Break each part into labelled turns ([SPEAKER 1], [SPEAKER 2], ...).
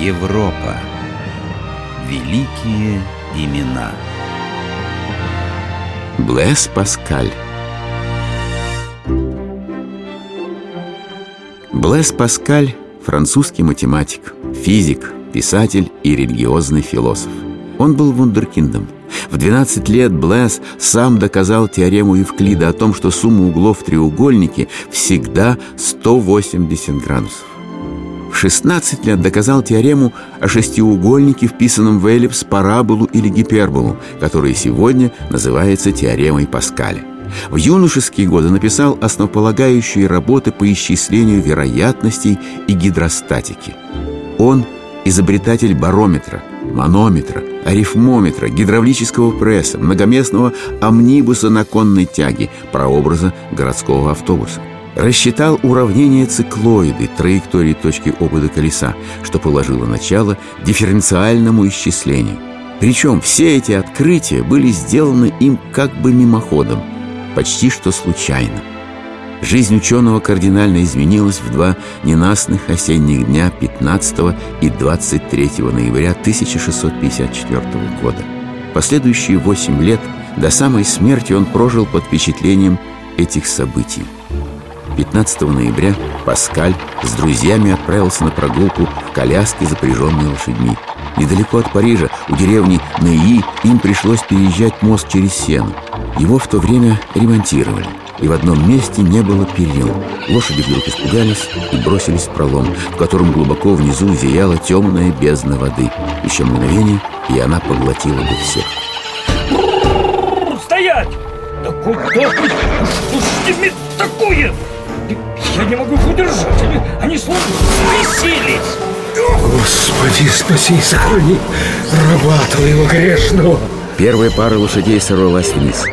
[SPEAKER 1] Европа. Великие имена.
[SPEAKER 2] Блэс Паскаль Блэс Паскаль – французский математик, физик, писатель и религиозный философ. Он был вундеркиндом. В 12 лет Блэс сам доказал теорему Евклида о том, что сумма углов в треугольнике всегда 180 градусов. В 16 лет доказал теорему о шестиугольнике, вписанном в эллипс, параболу или гиперболу, которая сегодня называется теоремой Паскаля. В юношеские годы написал основополагающие работы по исчислению вероятностей и гидростатики. Он – изобретатель барометра, манометра, арифмометра, гидравлического пресса, многоместного амнибуса на конной тяге, прообраза городского автобуса. Рассчитал уравнение циклоиды траектории точки опыта колеса, что положило начало дифференциальному исчислению. Причем все эти открытия были сделаны им как бы мимоходом – почти что случайно. Жизнь ученого кардинально изменилась в два ненастных осенних дня 15 и 23 ноября 1654 года. Последующие восемь лет до самой смерти он прожил под впечатлением этих событий. 15 ноября Паскаль с друзьями отправился на прогулку в коляске, запряженной лошадьми. Недалеко от Парижа, у деревни Неи, им пришлось переезжать мост через Сену. Его в то время ремонтировали, и в одном месте не было перил. Лошади вдруг испугались и бросились в пролом, в котором глубоко внизу зияла темная бездна воды. Еще мгновение, и она поглотила бы всех.
[SPEAKER 3] Стоять! Да куда вы? Что с такое? Я не могу их удержать, они, они словно взбесились.
[SPEAKER 4] Господи, спаси и сохрани раба твоего грешного.
[SPEAKER 2] Первая пара лошадей сорвалась вниз.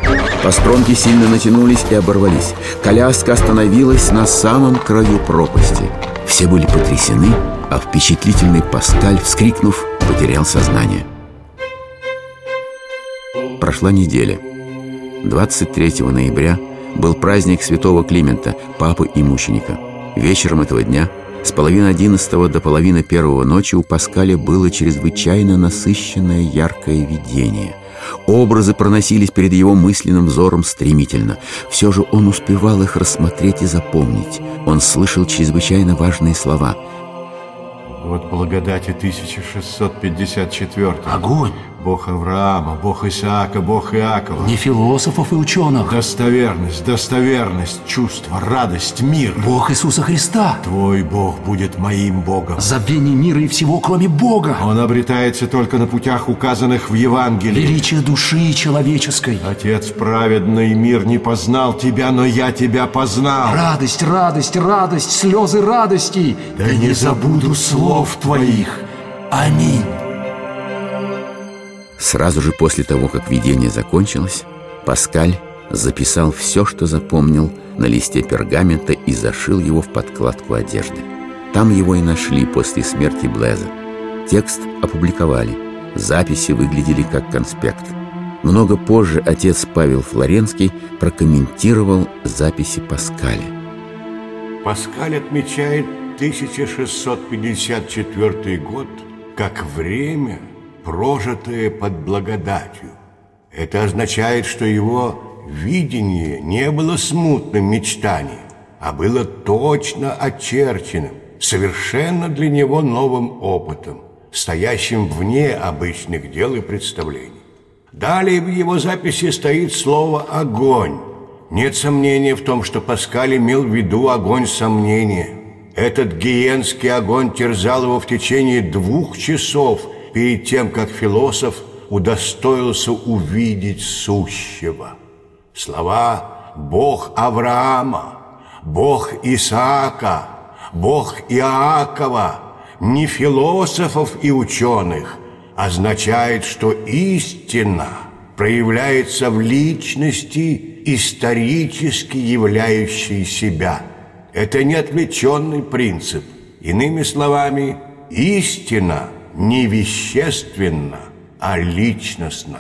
[SPEAKER 2] Постромки сильно натянулись и оборвались. Коляска остановилась на самом краю пропасти. Все были потрясены, а впечатлительный Паскаль, вскрикнув, потерял сознание. Прошла неделя. 23 ноября был праздник святого Климента, папы и мученика. Вечером этого дня – с половины одиннадцатого до половины первого ночи у Паскаля было чрезвычайно насыщенное яркое видение. Образы проносились перед его мысленным взором стремительно. Все же он успевал их рассмотреть и запомнить. Он слышал чрезвычайно важные слова.
[SPEAKER 5] «Вот благодати 1654
[SPEAKER 4] Огонь!
[SPEAKER 5] Бог Авраама, Бог Исаака, Бог Иакова.
[SPEAKER 4] Не философов и ученых.
[SPEAKER 5] Достоверность, достоверность, чувство, радость, мир.
[SPEAKER 4] Бог Иисуса Христа.
[SPEAKER 5] Твой Бог будет моим Богом.
[SPEAKER 4] Забвение мира и всего, кроме Бога.
[SPEAKER 5] Он обретается только на путях, указанных в Евангелии.
[SPEAKER 4] Величие души человеческой.
[SPEAKER 5] Отец праведный мир не познал тебя, но я тебя познал.
[SPEAKER 4] Радость, радость, радость, слезы радости.
[SPEAKER 5] Да не забуду слов твоих.
[SPEAKER 4] Аминь.
[SPEAKER 2] Сразу же после того, как видение закончилось, Паскаль записал все, что запомнил на листе пергамента и зашил его в подкладку одежды. Там его и нашли после смерти Блеза. Текст опубликовали. Записи выглядели как конспект. Много позже отец Павел Флоренский прокомментировал записи Паскаля.
[SPEAKER 6] Паскаль отмечает 1654 год как время – прожитое под благодатью. Это означает, что его видение не было смутным мечтанием, а было точно очерченным, совершенно для него новым опытом, стоящим вне обычных дел и представлений. Далее в его записи стоит слово «огонь». Нет сомнения в том, что Паскаль имел в виду огонь сомнения. Этот гиенский огонь терзал его в течение двух часов – перед тем, как философ удостоился увидеть сущего. Слова «Бог Авраама», «Бог Исаака», «Бог Иакова» не философов и ученых, означает, что истина проявляется в личности, исторически являющей себя. Это не отвлеченный принцип. Иными словами, истина – не вещественно, а личностно.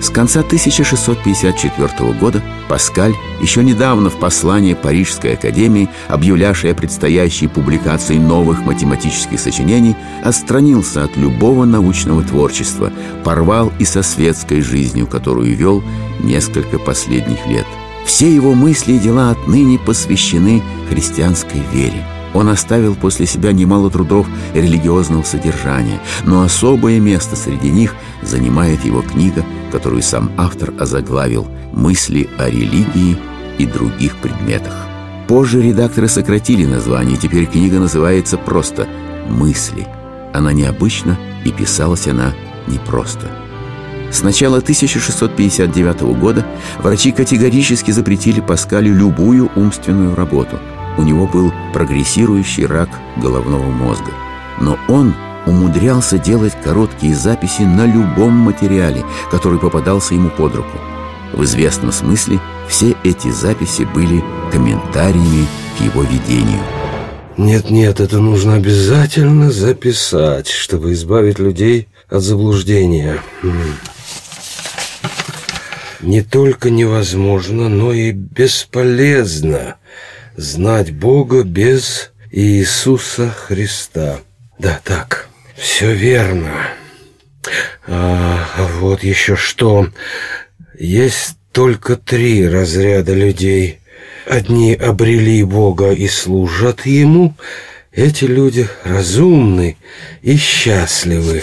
[SPEAKER 2] С конца 1654 года Паскаль, еще недавно в послании Парижской академии, объявлявшей о предстоящей публикации новых математических сочинений, отстранился от любого научного творчества, порвал и со светской жизнью, которую вел несколько последних лет. Все его мысли и дела отныне посвящены христианской вере – он оставил после себя немало трудов религиозного содержания, но особое место среди них занимает его книга, которую сам автор озаглавил «Мысли о религии и других предметах». Позже редакторы сократили название, теперь книга называется просто «Мысли». Она необычна, и писалась она непросто. С начала 1659 года врачи категорически запретили Паскалю любую умственную работу – у него был прогрессирующий рак головного мозга. Но он умудрялся делать короткие записи на любом материале, который попадался ему под руку. В известном смысле все эти записи были комментариями к его видению.
[SPEAKER 7] Нет-нет, это нужно обязательно записать, чтобы избавить людей от заблуждения. Не только невозможно, но и бесполезно знать Бога без Иисуса Христа. Да, так, все верно. А, вот еще что. Есть только три разряда людей. Одни обрели Бога и служат Ему. Эти люди разумны и счастливы.